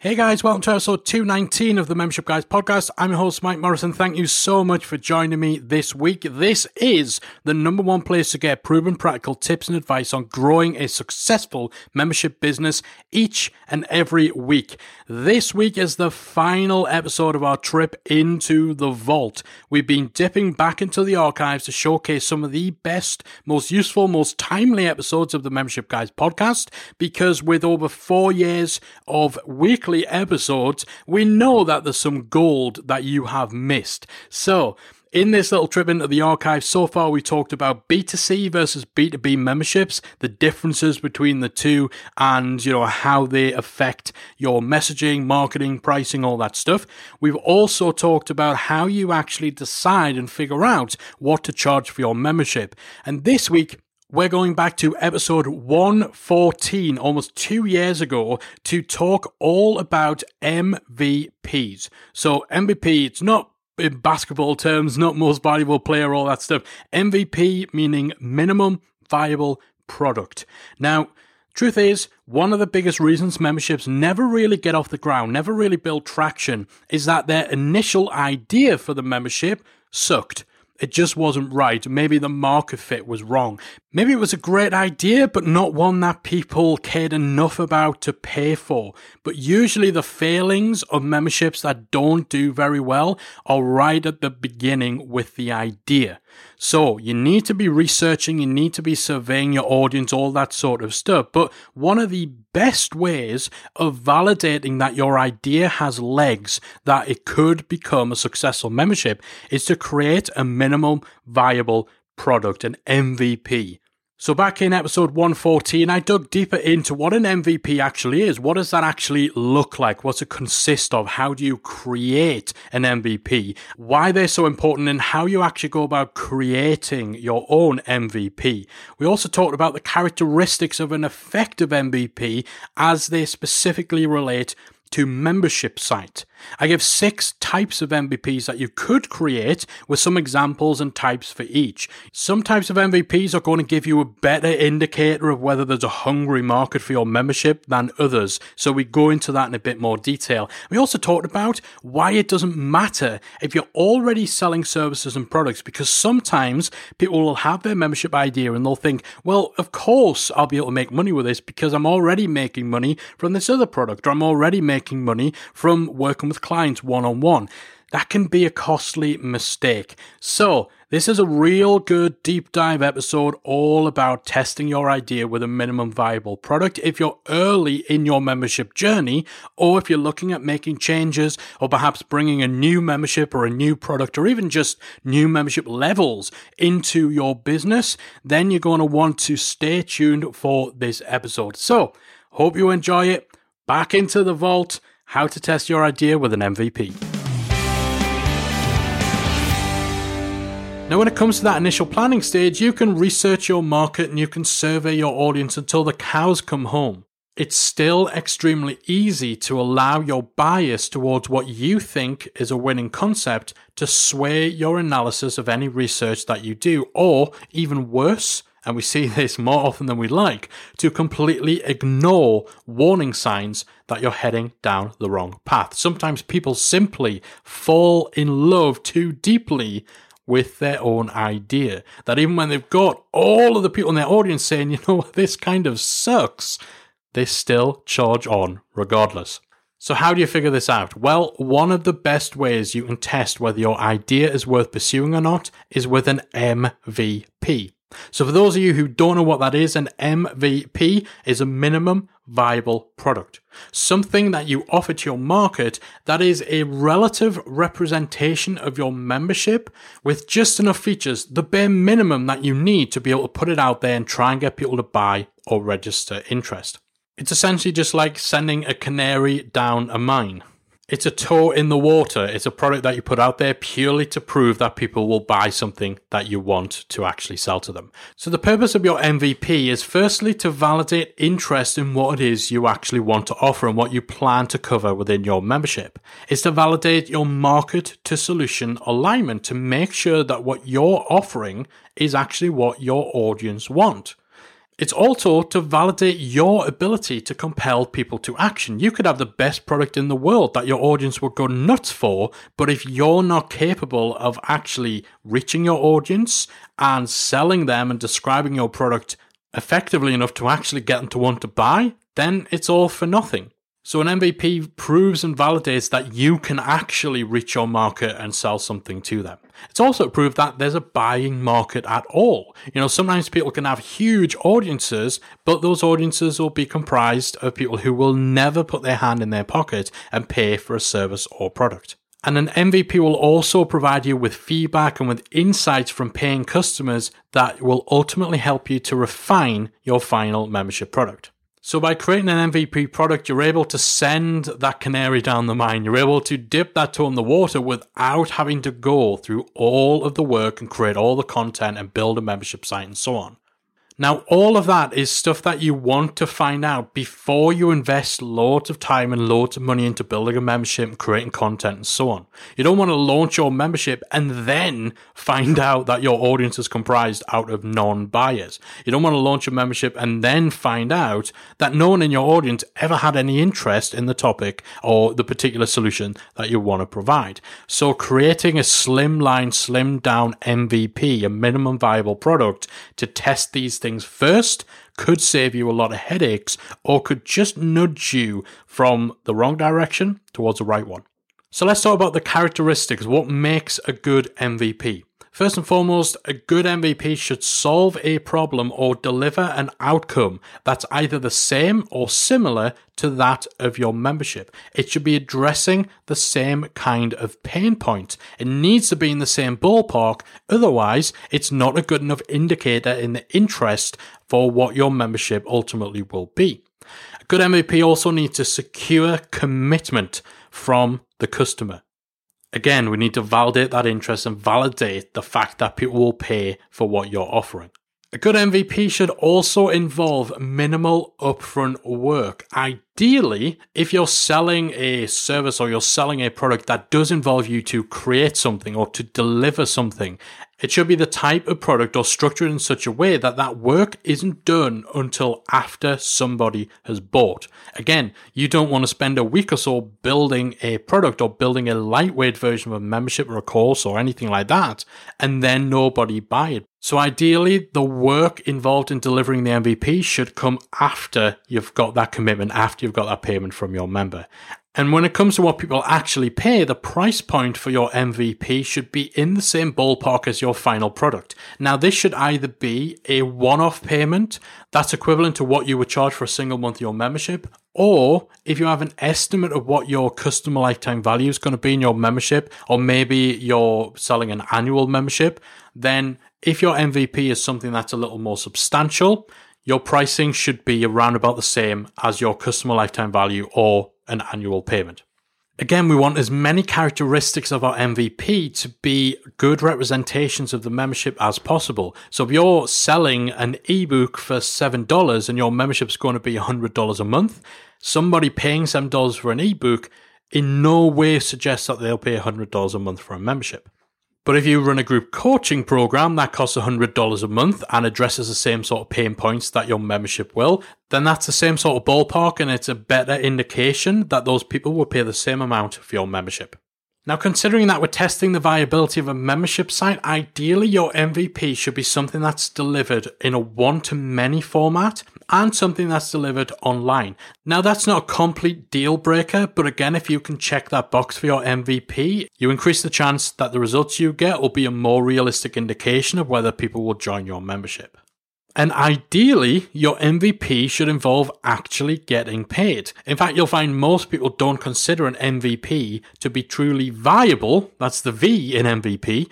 Hey guys, welcome to episode 219 of the Membership Guys podcast. I'm your host, Mike Morrison. Thank you so much for joining me this week. This is the number one place to get proven practical tips and advice on growing a successful membership business each and every week. This week is the final episode of our trip into the vault. We've been dipping back into the archives to showcase some of the best, most useful, most timely episodes of the Membership Guys podcast because with over four years of weekly weekly episodes, we know that there's some gold that you have missed. So, in this little trip into the archive, so far we talked about B2C versus B2B memberships, the differences between the two, and you know how they affect your messaging, marketing, pricing, all that stuff. We've also talked about how you actually decide and figure out what to charge for your membership. And this week we're going back to episode 114, almost two years ago, to talk all about MVPs. So, MVP, it's not in basketball terms, not most valuable player, all that stuff. MVP meaning minimum viable product. Now, truth is, one of the biggest reasons memberships never really get off the ground, never really build traction, is that their initial idea for the membership sucked. It just wasn't right. Maybe the market fit was wrong. Maybe it was a great idea, but not one that people cared enough about to pay for. But usually the failings of memberships that don't do very well are right at the beginning with the idea. So you need to be researching, you need to be surveying your audience, all that sort of stuff. But one of the best ways of validating that your idea has legs, that it could become a successful membership, is to create a minimum viable product, an MVP. So back in episode 114, I dug deeper into what an MVP actually is. What does that actually look like? What's it consist of? How do you create an MVP? Why they're so important and how you actually go about creating your own MVP. We also talked about the characteristics of an effective MVP as they specifically relate to membership site. I give six types of MVPs that you could create with some examples and types for each. Some types of MVPs are going to give you a better indicator of whether there's a hungry market for your membership than others. So we go into that in a bit more detail. We also talked about why it doesn't matter if you're already selling services and products because sometimes people will have their membership idea and they'll think, well, of course I'll be able to make money with this because I'm already making money from this other product or I'm already making money from working working with clients one on one. That can be a costly mistake. So, this is a real good deep dive episode all about testing your idea with a minimum viable product if you're early in your membership journey, or if you're looking at making changes, or perhaps bringing a new membership or a new product, or even just new membership levels into your business, then you're going to want to stay tuned for this episode. So, hope you enjoy it. Back into the vault how to test your idea with an MVP. Now, when it comes to that initial planning stage, you can research your market and you can survey your audience until the cows come home. It's still extremely easy to allow your bias towards what you think is a winning concept to sway your analysis of any research that you do, or even worse, and we see this more often than we'd like, to completely ignore warning signs that you're heading down the wrong path. Sometimes people simply fall in love too deeply with their own idea. That even when they've got all of the people in their audience saying, you know, this kind of sucks, they still charge on regardless. So, how do you figure this out? Well, one of the best ways you can test whether your idea is worth pursuing or not is with an MVP. So, for those of you who don't know what that is, an MVP is a minimum viable product. Something that you offer to your market that is a relative representation of your membership with just enough features, the bare minimum that you need to be able to put it out there and try and get people to buy or register interest. It's essentially just like sending a canary down a mine. It's a toe in the water. It's a product that you put out there purely to prove that people will buy something that you want to actually sell to them. So the purpose of your MVP is firstly to validate interest in what it is you actually want to offer and what you plan to cover within your membership. It's to validate your market to solution alignment to make sure that what you're offering is actually what your audience want. It's also to validate your ability to compel people to action. You could have the best product in the world that your audience would go nuts for, but if you're not capable of actually reaching your audience and selling them and describing your product effectively enough to actually get them to want to buy, then it's all for nothing. So an MVP proves and validates that you can actually reach your market and sell something to them. It's also proved that there's a buying market at all. You know, sometimes people can have huge audiences, but those audiences will be comprised of people who will never put their hand in their pocket and pay for a service or product. And an MVP will also provide you with feedback and with insights from paying customers that will ultimately help you to refine your final membership product. So by creating an MVP product, you're able to send that canary down the mine. You're able to dip that toe in the water without having to go through all of the work and create all the content and build a membership site and so on. Now, all of that is stuff that you want to find out before you invest loads of time and loads of money into building a membership, creating content, and so on. You don't want to launch your membership and then find out that your audience is comprised out of non buyers. You don't want to launch a membership and then find out that no one in your audience ever had any interest in the topic or the particular solution that you want to provide. So, creating a slimline, slim down MVP, a minimum viable product to test these things things first could save you a lot of headaches or could just nudge you from the wrong direction towards the right one. So let's talk about the characteristics, what makes a good MVP. First and foremost, a good MVP should solve a problem or deliver an outcome that's either the same or similar to that of your membership. It should be addressing the same kind of pain point. It needs to be in the same ballpark, otherwise, it's not a good enough indicator in the interest for what your membership ultimately will be. A good MVP also needs to secure commitment from the customer. Again, we need to validate that interest and validate the fact that people will pay for what you're offering. A good MVP should also involve minimal upfront work. Ideally, if you're selling a service or you're selling a product that does involve you to create something or to deliver something, it should be the type of product or structured in such a way that that work isn't done until after somebody has bought. Again, you don't want to spend a week or so building a product or building a lightweight version of a membership or a course or anything like that, and then nobody buy it. So ideally, the work involved in delivering the MVP should come after you've got that commitment, after you've got that payment from your member. And when it comes to what people actually pay, the price point for your MVP should be in the same ballpark as your final product. Now, this should either be a one off payment that's equivalent to what you would charge for a single month of your membership, or if you have an estimate of what your customer lifetime value is going to be in your membership, or maybe you're selling an annual membership, then if your MVP is something that's a little more substantial, your pricing should be around about the same as your customer lifetime value or an annual payment. Again, we want as many characteristics of our MVP to be good representations of the membership as possible. So if you're selling an ebook for $7 and your membership's going to be $100 a month, somebody paying $7 for an ebook in no way suggests that they'll pay $100 a month for a membership. But if you run a group coaching program that costs $100 a month and addresses the same sort of pain points that your membership will, then that's the same sort of ballpark and it's a better indication that those people will pay the same amount for your membership. Now, considering that we're testing the viability of a membership site, ideally your MVP should be something that's delivered in a one to many format and something that's delivered online. Now, that's not a complete deal breaker, but again, if you can check that box for your MVP, you increase the chance that the results you get will be a more realistic indication of whether people will join your membership. And ideally, your MVP should involve actually getting paid. In fact, you'll find most people don't consider an MVP to be truly viable, that's the V in MVP,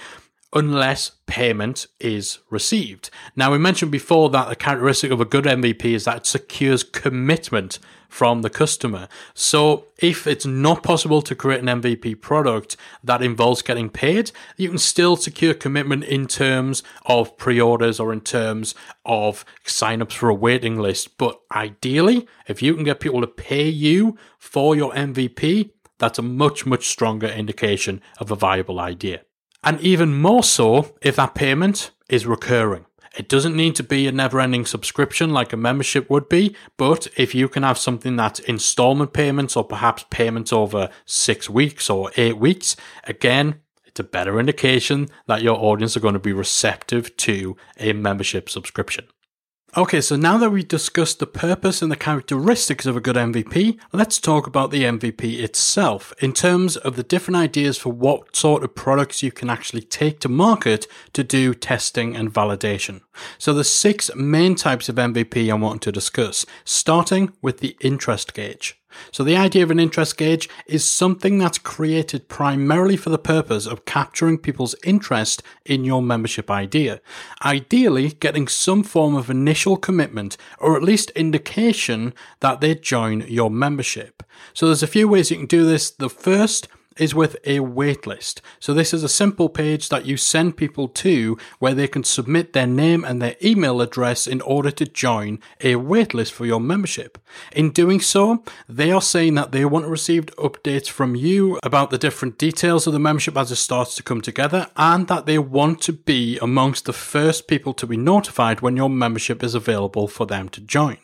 unless payment is received. Now, we mentioned before that the characteristic of a good MVP is that it secures commitment from the customer. So, if it's not possible to create an MVP product that involves getting paid, you can still secure commitment in terms of pre orders or in terms of signups for a waiting list. But ideally, if you can get people to pay you for your MVP, that's a much, much stronger indication of a viable idea. And even more so if that payment is recurring. It doesn't need to be a never ending subscription like a membership would be, but if you can have something that's installment payments or perhaps payments over six weeks or eight weeks, again, it's a better indication that your audience are going to be receptive to a membership subscription. Okay, so now that we've discussed the purpose and the characteristics of a good MVP, let's talk about the MVP itself in terms of the different ideas for what sort of products you can actually take to market to do testing and validation. So the six main types of MVP I want to discuss, starting with the interest gauge. So the idea of an interest gauge is something that's created primarily for the purpose of capturing people's interest in your membership idea. Ideally, getting some form of initial commitment or at least indication that they join your membership. So there's a few ways you can do this. The first is with a waitlist. So this is a simple page that you send people to where they can submit their name and their email address in order to join a waitlist for your membership. In doing so, they are saying that they want to receive updates from you about the different details of the membership as it starts to come together and that they want to be amongst the first people to be notified when your membership is available for them to join.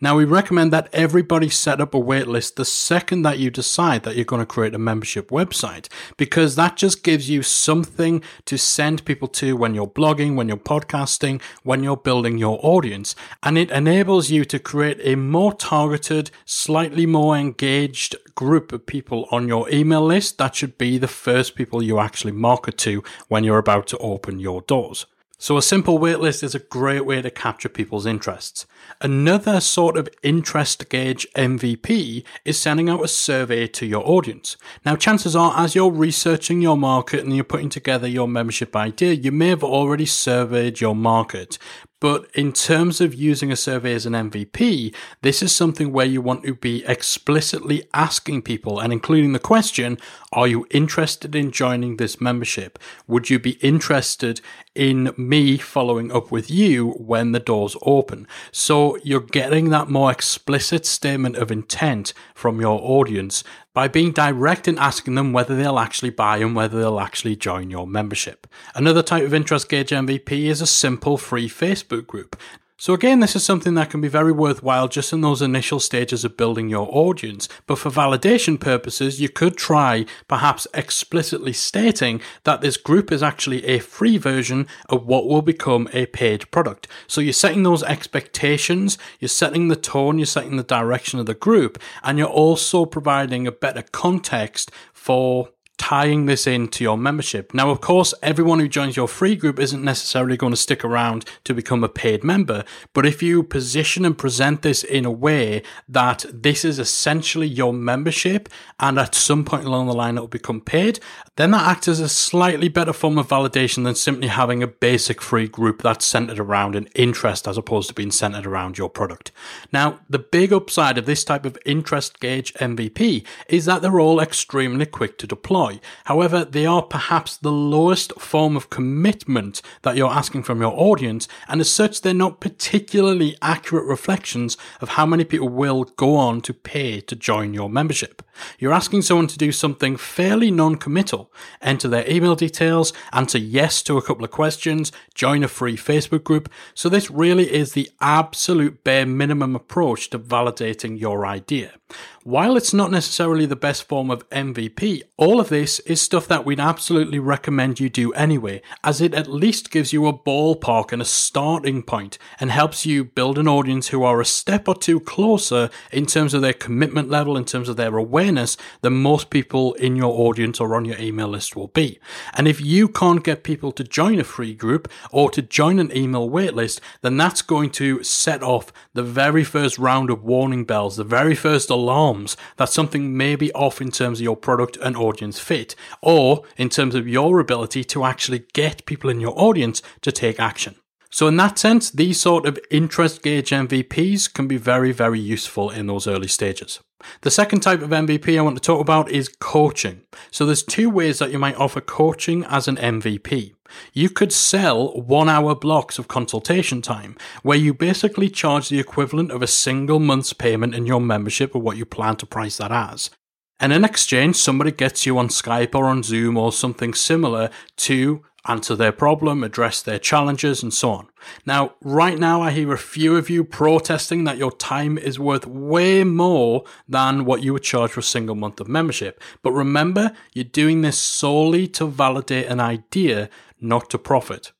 Now, we recommend that everybody set up a waitlist the second that you decide that you're going to create a membership website, because that just gives you something to send people to when you're blogging, when you're podcasting, when you're building your audience. And it enables you to create a more targeted, slightly more engaged group of people on your email list. That should be the first people you actually market to when you're about to open your doors. So a simple waitlist is a great way to capture people's interests. Another sort of interest gauge MVP is sending out a survey to your audience. Now, chances are, as you're researching your market and you're putting together your membership idea, you may have already surveyed your market. But in terms of using a survey as an MVP, this is something where you want to be explicitly asking people and including the question Are you interested in joining this membership? Would you be interested in me following up with you when the doors open? So you're getting that more explicit statement of intent from your audience by being direct in asking them whether they'll actually buy and whether they'll actually join your membership. Another type of interest gauge MVP is a simple free Facebook group. So again, this is something that can be very worthwhile just in those initial stages of building your audience. But for validation purposes, you could try perhaps explicitly stating that this group is actually a free version of what will become a paid product. So you're setting those expectations, you're setting the tone, you're setting the direction of the group, and you're also providing a better context for tying this into your membership. Now, of course, everyone who joins your free group isn't necessarily going to stick around to become a paid member, but if you position and present this in a way that this is essentially your membership and at some point along the line it will become paid, then that acts as a slightly better form of validation than simply having a basic free group that's centered around an interest as opposed to being centered around your product. Now, the big upside of this type of interest gauge MVP is that they're all extremely quick to deploy. However, they are perhaps the lowest form of commitment that you're asking from your audience, and as such, they're not particularly accurate reflections of how many people will go on to pay to join your membership. You're asking someone to do something fairly non committal, enter their email details, answer yes to a couple of questions, join a free Facebook group. So, this really is the absolute bare minimum approach to validating your idea. While it's not necessarily the best form of MVP, all of this is stuff that we'd absolutely recommend you do anyway, as it at least gives you a ballpark and a starting point and helps you build an audience who are a step or two closer in terms of their commitment level, in terms of their awareness than most people in your audience or on your email list will be. And if you can't get people to join a free group or to join an email waitlist, then that's going to set off the very first round of warning bells, the very first alarm that something may be off in terms of your product and audience fit, or in terms of your ability to actually get people in your audience to take action. So, in that sense, these sort of interest gauge MVPs can be very, very useful in those early stages. The second type of MVP I want to talk about is coaching. So, there's two ways that you might offer coaching as an MVP. You could sell one hour blocks of consultation time where you basically charge the equivalent of a single month's payment in your membership or what you plan to price that as. And in exchange, somebody gets you on Skype or on Zoom or something similar to answer their problem, address their challenges, and so on. Now, right now, I hear a few of you protesting that your time is worth way more than what you would charge for a single month of membership. But remember, you're doing this solely to validate an idea, not to profit.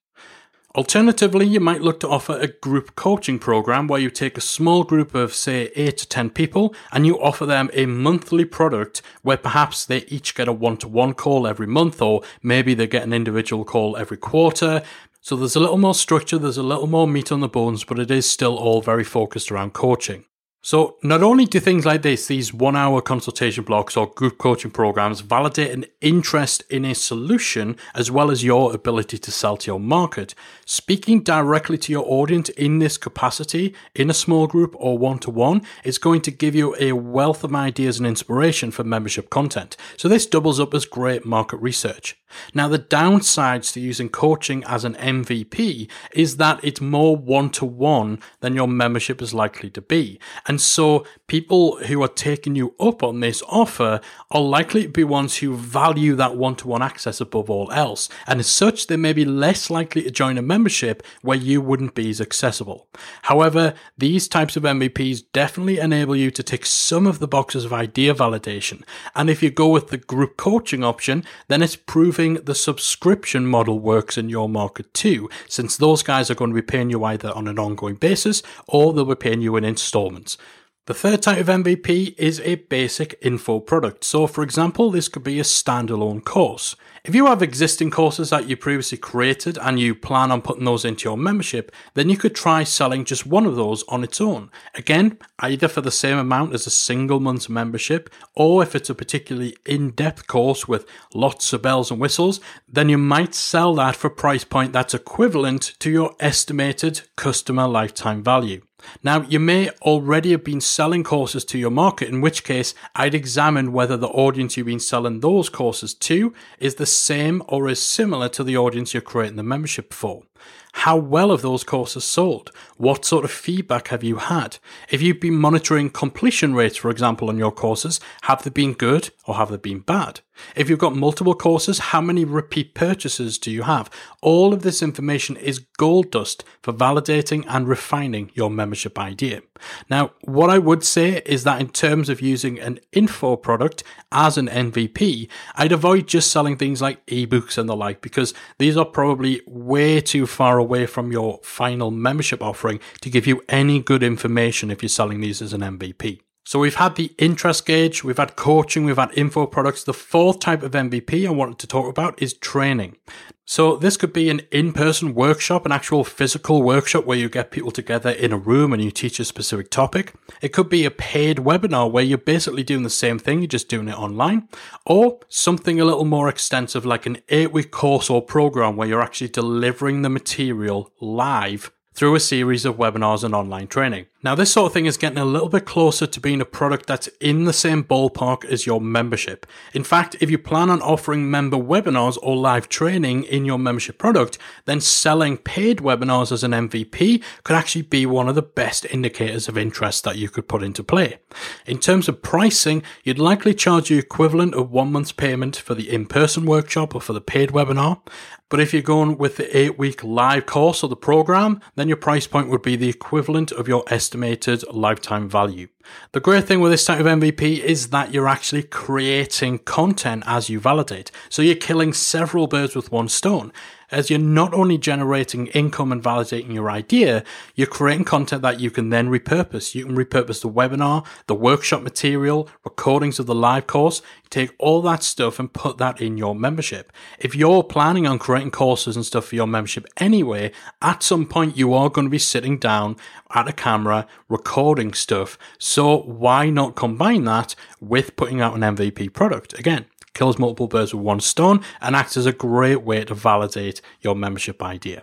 Alternatively, you might look to offer a group coaching program where you take a small group of, say, 8 to 10 people and you offer them a monthly product where perhaps they each get a one to one call every month, or maybe they get an individual call every quarter. So there's a little more structure, there's a little more meat on the bones, but it is still all very focused around coaching. So, not only do things like this, these one hour consultation blocks or group coaching programs validate an interest in a solution as well as your ability to sell to your market, speaking directly to your audience in this capacity, in a small group or one to one, is going to give you a wealth of ideas and inspiration for membership content. So, this doubles up as great market research. Now, the downsides to using coaching as an MVP is that it's more one to one than your membership is likely to be. And so, people who are taking you up on this offer are likely to be ones who value that one to one access above all else. And as such, they may be less likely to join a membership where you wouldn't be as accessible. However, these types of MVPs definitely enable you to tick some of the boxes of idea validation. And if you go with the group coaching option, then it's proving the subscription model works in your market too, since those guys are going to be paying you either on an ongoing basis or they'll be paying you in installments. The third type of MVP is a basic info product. So, for example, this could be a standalone course. If you have existing courses that you previously created and you plan on putting those into your membership, then you could try selling just one of those on its own. Again, either for the same amount as a single month's membership, or if it's a particularly in depth course with lots of bells and whistles, then you might sell that for a price point that's equivalent to your estimated customer lifetime value. Now, you may already have been selling courses to your market, in which case I'd examine whether the audience you've been selling those courses to is the same or is similar to the audience you're creating the membership for. How well have those courses sold? What sort of feedback have you had? If you've been monitoring completion rates, for example, on your courses, have they been good or have they been bad? If you've got multiple courses, how many repeat purchases do you have? All of this information is gold dust for validating and refining your membership idea. Now, what I would say is that in terms of using an info product as an MVP, I'd avoid just selling things like ebooks and the like because these are probably way too far away from your final membership offering to give you any good information if you're selling these as an MVP. So we've had the interest gauge, we've had coaching, we've had info products. The fourth type of MVP I wanted to talk about is training. So this could be an in-person workshop, an actual physical workshop where you get people together in a room and you teach a specific topic. It could be a paid webinar where you're basically doing the same thing, you're just doing it online, or something a little more extensive like an eight-week course or program where you're actually delivering the material live through a series of webinars and online training. Now, this sort of thing is getting a little bit closer to being a product that's in the same ballpark as your membership. In fact, if you plan on offering member webinars or live training in your membership product, then selling paid webinars as an MVP could actually be one of the best indicators of interest that you could put into play. In terms of pricing, you'd likely charge the equivalent of one month's payment for the in-person workshop or for the paid webinar. But if you're going with the eight week live course or the program, then your price point would be the equivalent of your estimated lifetime value. The great thing with this type of MVP is that you're actually creating content as you validate. So you're killing several birds with one stone as you're not only generating income and validating your idea, you're creating content that you can then repurpose. You can repurpose the webinar, the workshop material, recordings of the live course. Take all that stuff and put that in your membership. If you're planning on creating courses and stuff for your membership anyway, at some point you are going to be sitting down at a camera recording stuff. So why not combine that with putting out an MVP product? Again, kills multiple birds with one stone and acts as a great way to validate your membership idea.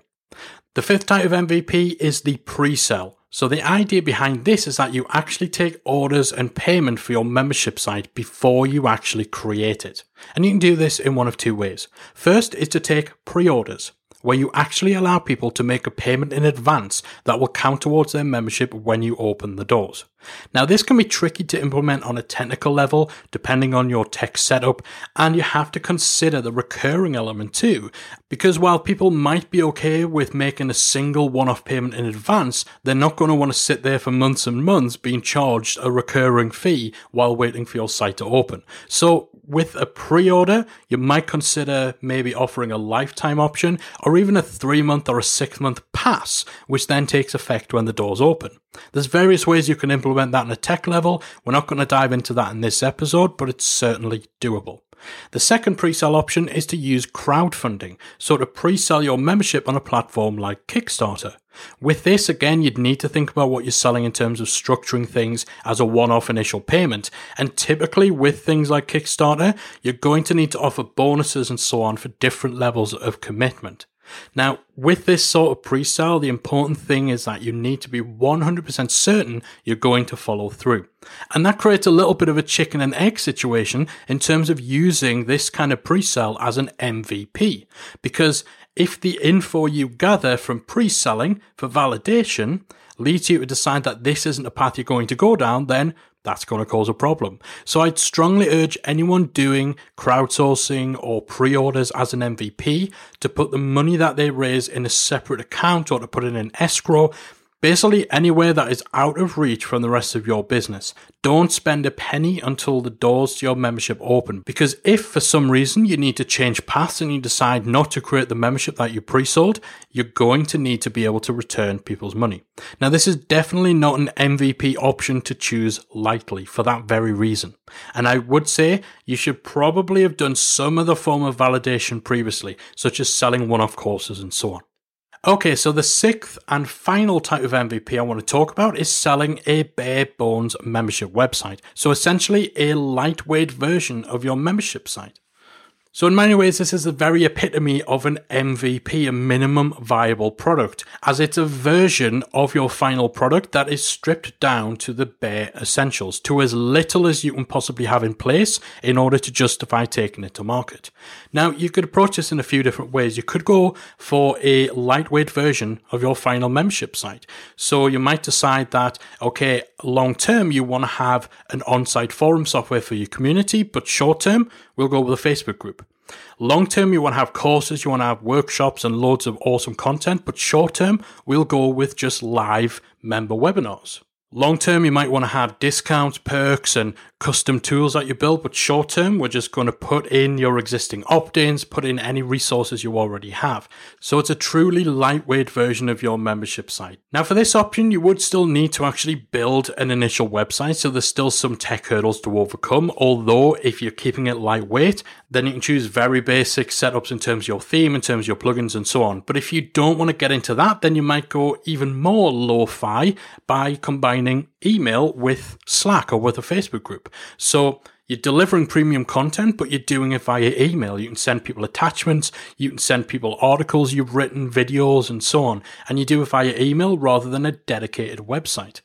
The fifth type of MVP is the pre-sell. So the idea behind this is that you actually take orders and payment for your membership site before you actually create it. And you can do this in one of two ways. First is to take pre-orders where you actually allow people to make a payment in advance that will count towards their membership when you open the doors. Now, this can be tricky to implement on a technical level, depending on your tech setup, and you have to consider the recurring element too, because while people might be okay with making a single one off payment in advance, they're not going to want to sit there for months and months being charged a recurring fee while waiting for your site to open. So, with a pre order, you might consider maybe offering a lifetime option or even a three month or a six month pass, which then takes effect when the doors open. There's various ways you can implement that on a tech level. We're not going to dive into that in this episode, but it's certainly doable. The second pre-sale option is to use crowdfunding, so to pre-sell your membership on a platform like Kickstarter. With this, again, you'd need to think about what you're selling in terms of structuring things as a one-off initial payment. And typically with things like Kickstarter, you're going to need to offer bonuses and so on for different levels of commitment. Now, with this sort of pre sale, the important thing is that you need to be 100% certain you're going to follow through. And that creates a little bit of a chicken and egg situation in terms of using this kind of pre sale as an MVP. Because if the info you gather from pre selling for validation leads you to decide that this isn't a path you're going to go down, then that's going to cause a problem. So I'd strongly urge anyone doing crowdsourcing or pre-orders as an MVP to put the money that they raise in a separate account or to put it in escrow Basically, anywhere that is out of reach from the rest of your business. Don't spend a penny until the doors to your membership open. Because if for some reason you need to change paths and you decide not to create the membership that you pre sold, you're going to need to be able to return people's money. Now, this is definitely not an MVP option to choose lightly for that very reason. And I would say you should probably have done some other form of validation previously, such as selling one off courses and so on. Okay, so the sixth and final type of MVP I want to talk about is selling a bare bones membership website. So essentially a lightweight version of your membership site. So in many ways, this is the very epitome of an MVP, a minimum viable product, as it's a version of your final product that is stripped down to the bare essentials, to as little as you can possibly have in place in order to justify taking it to market. Now, you could approach this in a few different ways. You could go for a lightweight version of your final membership site. So you might decide that, okay, long term, you want to have an on-site forum software for your community, but short term, we'll go with a Facebook group. Long term, you want to have courses, you want to have workshops and loads of awesome content, but short term, we'll go with just live member webinars. Long term, you might want to have discounts, perks, and custom tools that you build, but short term, we're just going to put in your existing opt ins, put in any resources you already have. So it's a truly lightweight version of your membership site. Now, for this option, you would still need to actually build an initial website, so there's still some tech hurdles to overcome. Although, if you're keeping it lightweight, then you can choose very basic setups in terms of your theme, in terms of your plugins, and so on. But if you don't want to get into that, then you might go even more lo fi by combining combining email with Slack or with a Facebook group. So you're delivering premium content, but you're doing it via email. You can send people attachments, you can send people articles you've written, videos, and so on. And you do it via email rather than a dedicated website.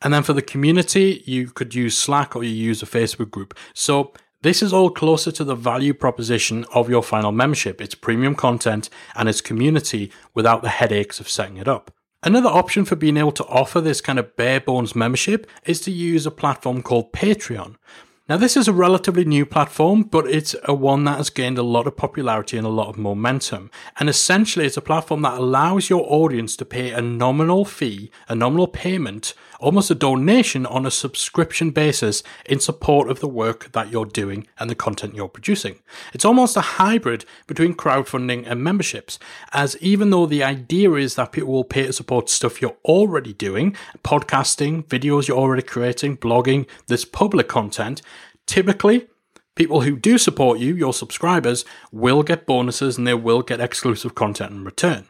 And then for the community, you could use Slack or you use a Facebook group. So this is all closer to the value proposition of your final membership. It's premium content and it's community without the headaches of setting it up. Another option for being able to offer this kind of bare bones membership is to use a platform called Patreon. Now, this is a relatively new platform, but it's a one that has gained a lot of popularity and a lot of momentum. And essentially, it's a platform that allows your audience to pay a nominal fee, a nominal payment almost a donation on a subscription basis in support of the work that you're doing and the content you're producing. It's almost a hybrid between crowdfunding and memberships, as even though the idea is that people will pay to support stuff you're already doing, podcasting, videos you're already creating, blogging, this public content, typically people who do support you, your subscribers, will get bonuses and they will get exclusive content in return.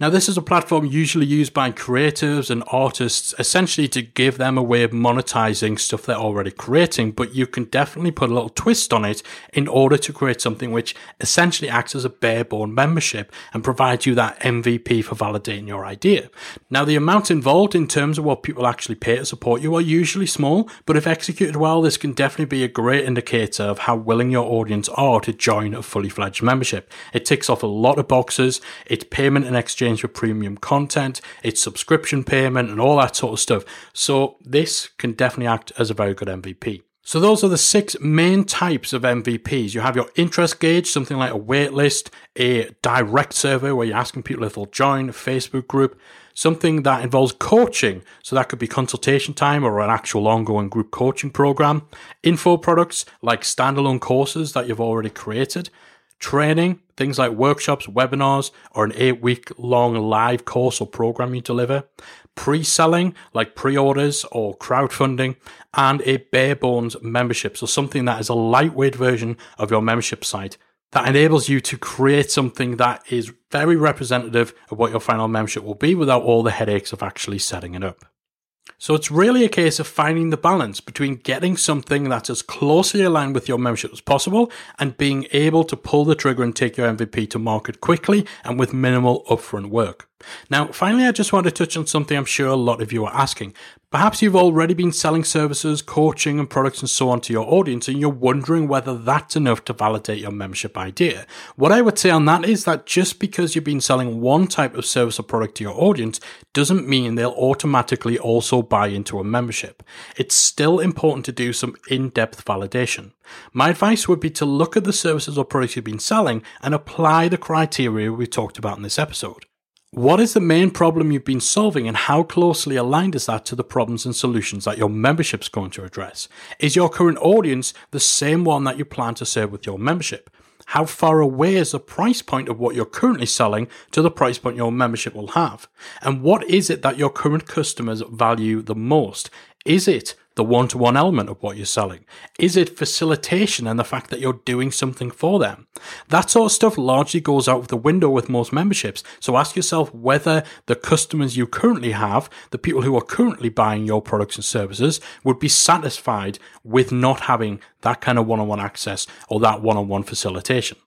Now, this is a platform usually used by creatives and artists essentially to give them a way of monetizing stuff they're already creating, but you can definitely put a little twist on it in order to create something which essentially acts as a bare-bone membership and provides you that MVP for validating your idea. Now, the amount involved in terms of what people actually pay to support you are usually small, but if executed well, this can definitely be a great indicator of how willing your audience are to join a fully fledged membership. It ticks off a lot of boxes. It's payment and exchange exchange for premium content, it's subscription payment, and all that sort of stuff. So this can definitely act as a very good MVP. So those are the six main types of MVPs. You have your interest gauge, something like a waitlist, a direct survey where you're asking people if they'll join a Facebook group, something that involves coaching. So that could be consultation time or an actual ongoing group coaching program, info products like standalone courses that you've already created, training, things like workshops, webinars, or an eight week long live course or program you deliver, pre selling, like pre orders or crowdfunding, and a bare bones membership. So, something that is a lightweight version of your membership site that enables you to create something that is very representative of what your final membership will be without all the headaches of actually setting it up. So it's really a case of finding the balance between getting something that's as closely aligned with your membership as possible and being able to pull the trigger and take your MVP to market quickly and with minimal upfront work. Now, finally, I just want to touch on something I'm sure a lot of you are asking. Perhaps you've already been selling services, coaching, and products and so on to your audience, and you're wondering whether that's enough to validate your membership idea. What I would say on that is that just because you've been selling one type of service or product to your audience doesn't mean they'll automatically also buy into a membership. It's still important to do some in depth validation. My advice would be to look at the services or products you've been selling and apply the criteria we talked about in this episode. What is the main problem you've been solving and how closely aligned is that to the problems and solutions that your membership's going to address? Is your current audience the same one that you plan to serve with your membership? How far away is the price point of what you're currently selling to the price point your membership will have? And what is it that your current customers value the most? Is it the one to one element of what you're selling? Is it facilitation and the fact that you're doing something for them? That sort of stuff largely goes out of the window with most memberships. So ask yourself whether the customers you currently have, the people who are currently buying your products and services, would be satisfied with not having that kind of one on one access or that one on one facilitation.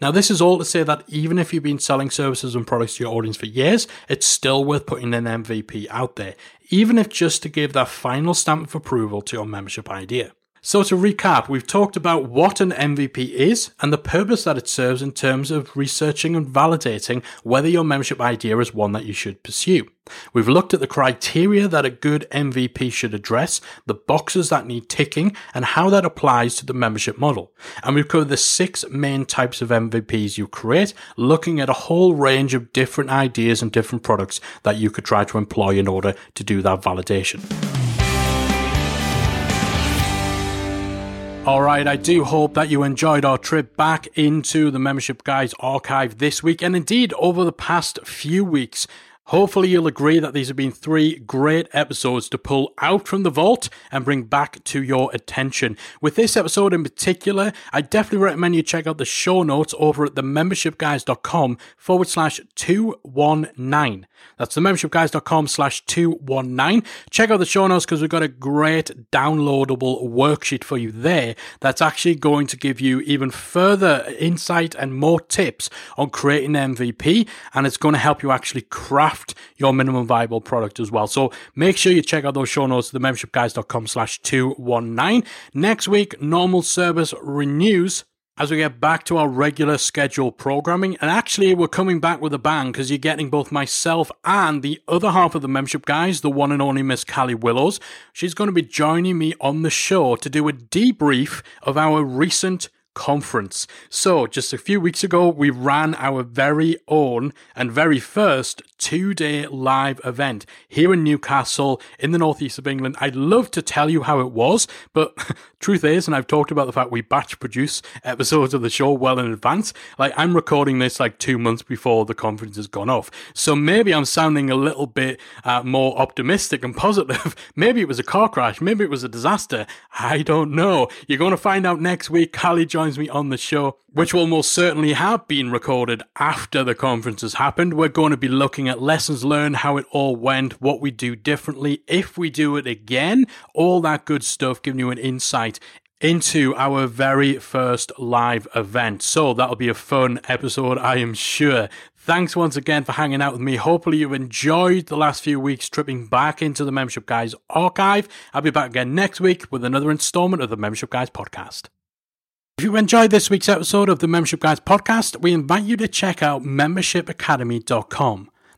Now, this is all to say that even if you've been selling services and products to your audience for years, it's still worth putting an MVP out there, even if just to give that final stamp of approval to your membership idea. So, to recap, we've talked about what an MVP is and the purpose that it serves in terms of researching and validating whether your membership idea is one that you should pursue. We've looked at the criteria that a good MVP should address, the boxes that need ticking, and how that applies to the membership model. And we've covered the six main types of MVPs you create, looking at a whole range of different ideas and different products that you could try to employ in order to do that validation. All right, I do hope that you enjoyed our trip back into the Membership Guys archive this week and indeed over the past few weeks. Hopefully, you'll agree that these have been three great episodes to pull out from the vault and bring back to your attention. With this episode in particular, I definitely recommend you check out the show notes over at themembershipguys.com forward slash 219. That's themembershipguys.com slash 219. Check out the show notes because we've got a great downloadable worksheet for you there that's actually going to give you even further insight and more tips on creating MVP and it's going to help you actually craft craft your minimum viable product as well. So make sure you check out those show notes, themembershipguys.com slash 219. Next week, normal service renews as we get back to our regular schedule programming. And actually, we're coming back with a bang because you're getting both myself and the other half of the membership guys, the one and only Miss Callie Willows. She's going to be joining me on the show to do a debrief of our recent conference. So, just a few weeks ago, we ran our very own and very first two day live event here in Newcastle in the northeast of England. I'd love to tell you how it was, but truth is, and I've talked about the fact we batch produce episodes of the show well in advance. Like I'm recording this like two months before the conference has gone off. So maybe I'm sounding a little bit uh, more optimistic and positive. maybe it was a car crash. Maybe it was a disaster. I don't know. You're going to find out next week. Callie joins me on the show, which will most certainly have been recorded after the conference has happened. We're going to be looking at lessons learned, how it all went, what we do differently, if we do it again, all that good stuff, giving you an insight into our very first live event. So that'll be a fun episode, I am sure. Thanks once again for hanging out with me. Hopefully, you've enjoyed the last few weeks tripping back into the Membership Guys archive. I'll be back again next week with another installment of the Membership Guys podcast. If you enjoyed this week's episode of the Membership Guys podcast, we invite you to check out membershipacademy.com.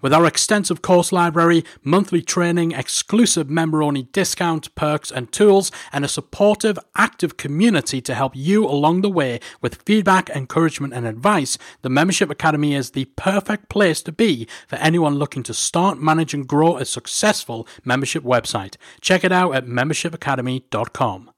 With our extensive course library, monthly training, exclusive member only discounts, perks, and tools, and a supportive, active community to help you along the way with feedback, encouragement, and advice, the Membership Academy is the perfect place to be for anyone looking to start, manage, and grow a successful membership website. Check it out at membershipacademy.com.